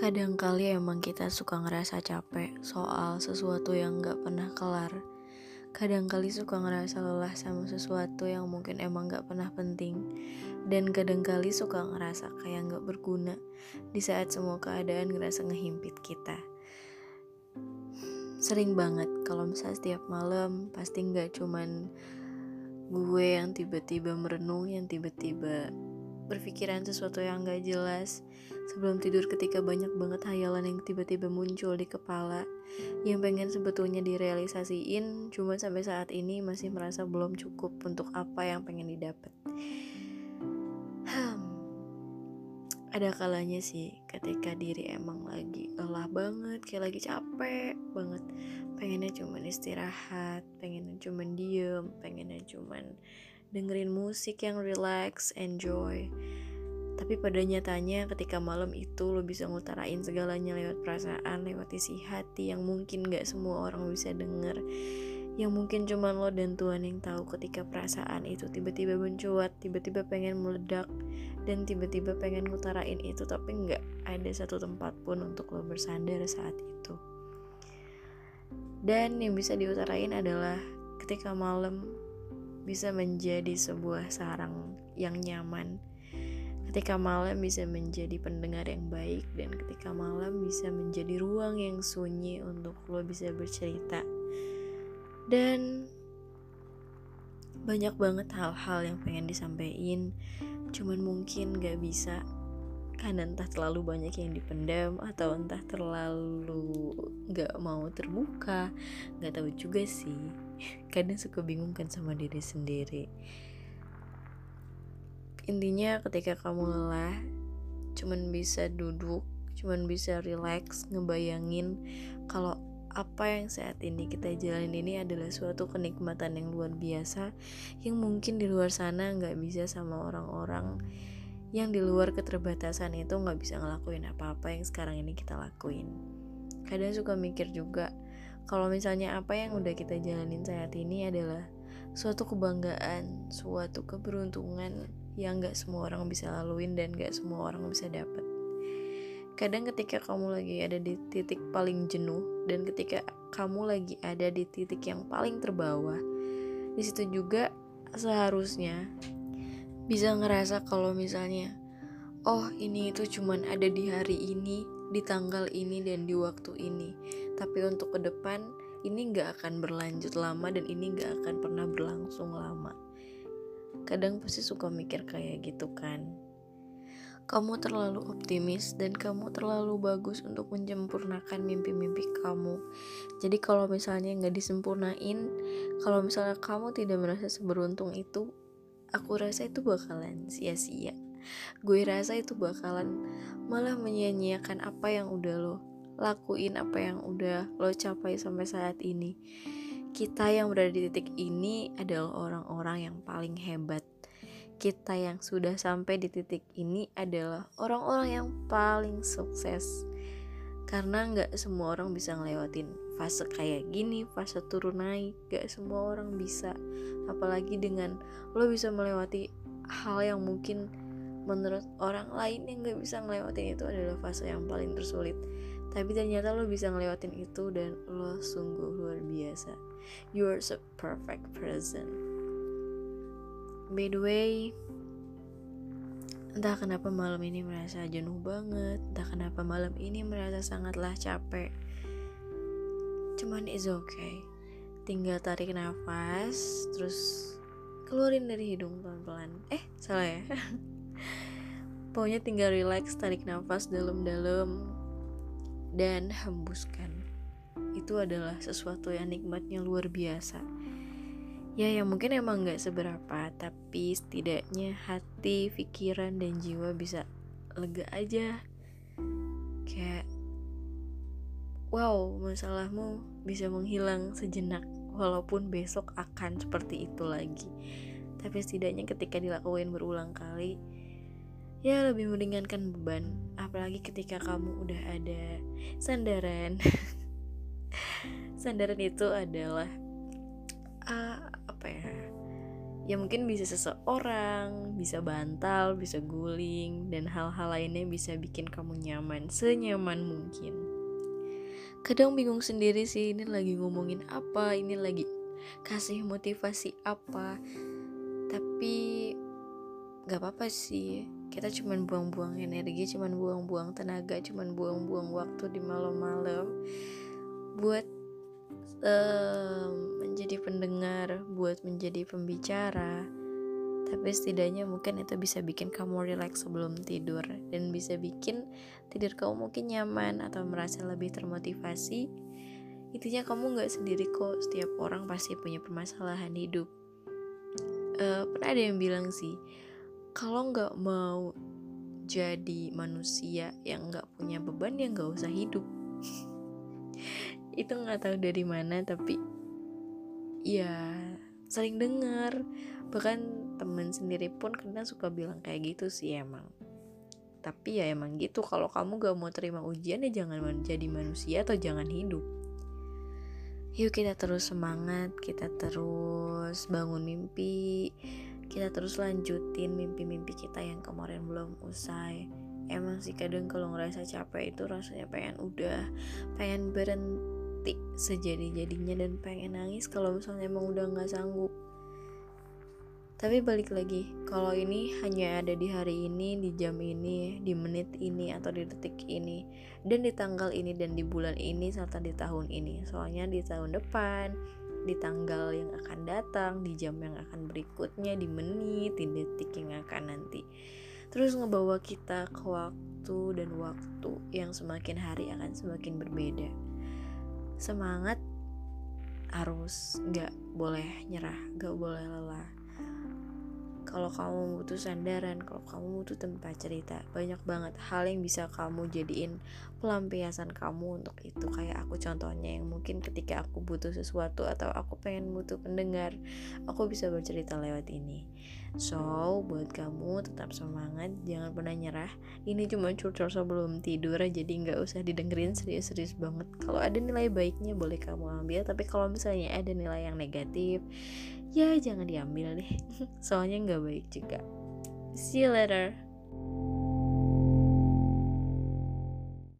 Kadang kali emang kita suka ngerasa capek soal sesuatu yang gak pernah kelar. Kadang kali suka ngerasa lelah sama sesuatu yang mungkin emang gak pernah penting. Dan kadang kali suka ngerasa kayak gak berguna di saat semua keadaan ngerasa ngehimpit kita. Sering banget kalau misalnya setiap malam pasti gak cuman gue yang tiba-tiba merenung, yang tiba-tiba berpikiran sesuatu yang gak jelas sebelum tidur ketika banyak banget hayalan yang tiba-tiba muncul di kepala yang pengen sebetulnya direalisasiin cuma sampai saat ini masih merasa belum cukup untuk apa yang pengen didapat hmm. ada kalanya sih ketika diri emang lagi lelah banget kayak lagi capek banget pengennya cuman istirahat pengennya cuman diem pengennya cuman dengerin musik yang relax, enjoy. Tapi pada nyatanya ketika malam itu lo bisa ngutarain segalanya lewat perasaan, lewat isi hati yang mungkin gak semua orang bisa denger. Yang mungkin cuma lo dan Tuhan yang tahu ketika perasaan itu tiba-tiba mencuat, tiba-tiba pengen meledak, dan tiba-tiba pengen ngutarain itu tapi nggak ada satu tempat pun untuk lo bersandar saat itu. Dan yang bisa diutarain adalah ketika malam bisa menjadi sebuah sarang yang nyaman. Ketika malam bisa menjadi pendengar yang baik dan ketika malam bisa menjadi ruang yang sunyi untuk lo bisa bercerita. Dan banyak banget hal-hal yang pengen disampaikan, cuman mungkin gak bisa karena entah terlalu banyak yang dipendam atau entah terlalu gak mau terbuka gak tahu juga sih. Kadang suka bingung kan sama diri sendiri. Intinya ketika kamu lelah cuman bisa duduk cuman bisa relax ngebayangin kalau apa yang saat ini kita jalanin ini adalah suatu kenikmatan yang luar biasa yang mungkin di luar sana nggak bisa sama orang-orang yang di luar keterbatasan itu nggak bisa ngelakuin apa-apa yang sekarang ini kita lakuin. Kadang suka mikir juga kalau misalnya apa yang udah kita jalanin saat ini adalah suatu kebanggaan, suatu keberuntungan yang nggak semua orang bisa laluin dan nggak semua orang bisa dapat. Kadang ketika kamu lagi ada di titik paling jenuh dan ketika kamu lagi ada di titik yang paling terbawah, di situ juga seharusnya bisa ngerasa kalau misalnya oh ini itu cuman ada di hari ini di tanggal ini dan di waktu ini. Tapi untuk ke depan ini gak akan berlanjut lama dan ini gak akan pernah berlangsung lama. Kadang pasti suka mikir kayak gitu kan. Kamu terlalu optimis dan kamu terlalu bagus untuk menyempurnakan mimpi-mimpi kamu. Jadi kalau misalnya nggak disempurnain kalau misalnya kamu tidak merasa seberuntung itu aku rasa itu bakalan sia-sia. Gue rasa itu bakalan malah menyia-nyiakan apa yang udah lo lakuin apa yang udah lo capai sampai saat ini. Kita yang berada di titik ini adalah orang-orang yang paling hebat. Kita yang sudah sampai di titik ini adalah orang-orang yang paling sukses. Karena nggak semua orang bisa ngelewatin fase kayak gini fase turun naik gak semua orang bisa. Apalagi dengan lo bisa melewati hal yang mungkin menurut orang lain yang gak bisa ngelewatin itu adalah fase yang paling tersulit. Tapi ternyata lo bisa ngelewatin itu dan lo sungguh luar biasa. You are so perfect person by the way Entah kenapa malam ini merasa jenuh banget, entah kenapa malam ini merasa sangatlah capek. Cuman it's okay. Tinggal tarik nafas, terus keluarin dari hidung pelan-pelan. Eh, salah ya. Pokoknya tinggal relax, tarik nafas dalam-dalam dan hembuskan. Itu adalah sesuatu yang nikmatnya luar biasa ya yang mungkin emang gak seberapa tapi setidaknya hati pikiran dan jiwa bisa lega aja kayak wow masalahmu bisa menghilang sejenak walaupun besok akan seperti itu lagi. Tapi setidaknya ketika dilakuin berulang kali ya lebih meringankan beban apalagi ketika kamu udah ada sandaran. Sandaran itu adalah uh, apa ya? Ya mungkin bisa seseorang, bisa bantal, bisa guling, dan hal-hal lainnya bisa bikin kamu nyaman, senyaman mungkin. Kadang bingung sendiri sih, ini lagi ngomongin apa, ini lagi kasih motivasi apa. Tapi gak apa-apa sih, kita cuman buang-buang energi, cuman buang-buang tenaga, cuman buang-buang waktu di malam-malam buat um, menjadi pendengar, buat menjadi pembicara. Tapi setidaknya mungkin itu bisa bikin kamu rileks sebelum tidur dan bisa bikin tidur kamu mungkin nyaman atau merasa lebih termotivasi. Intinya kamu nggak sendiri kok. Setiap orang pasti punya permasalahan hidup. Uh, pernah ada yang bilang sih, kalau nggak mau jadi manusia yang nggak punya beban ya nggak usah hidup. itu nggak tahu dari mana tapi ya sering dengar bahkan temen sendiri pun kadang suka bilang kayak gitu sih emang. Tapi ya emang gitu kalau kamu gak mau terima ujian ya jangan menjadi manusia atau jangan hidup. Yuk kita terus semangat kita terus bangun mimpi kita terus lanjutin mimpi-mimpi kita yang kemarin belum usai. Emang sih kadang kalau ngerasa capek itu rasanya pengen udah pengen berhenti sejadi-jadinya dan pengen nangis kalau misalnya emang udah nggak sanggup tapi balik lagi kalau ini hanya ada di hari ini di jam ini di menit ini atau di detik ini dan di tanggal ini dan di bulan ini serta di tahun ini. Soalnya di tahun depan di tanggal yang akan datang di jam yang akan berikutnya di menit di detik yang akan nanti. Terus ngebawa kita ke waktu dan waktu yang semakin hari akan semakin berbeda. Semangat harus nggak boleh nyerah nggak boleh lelah kalau kamu butuh sandaran, kalau kamu butuh tempat cerita, banyak banget hal yang bisa kamu jadiin pelampiasan kamu untuk itu. Kayak aku contohnya yang mungkin ketika aku butuh sesuatu atau aku pengen butuh pendengar, aku bisa bercerita lewat ini. So, buat kamu tetap semangat, jangan pernah nyerah. Ini cuma curcol sebelum tidur, jadi nggak usah didengerin serius-serius banget. Kalau ada nilai baiknya boleh kamu ambil, tapi kalau misalnya ada nilai yang negatif, ya jangan diambil deh. Soalnya nggak baik juga. See you later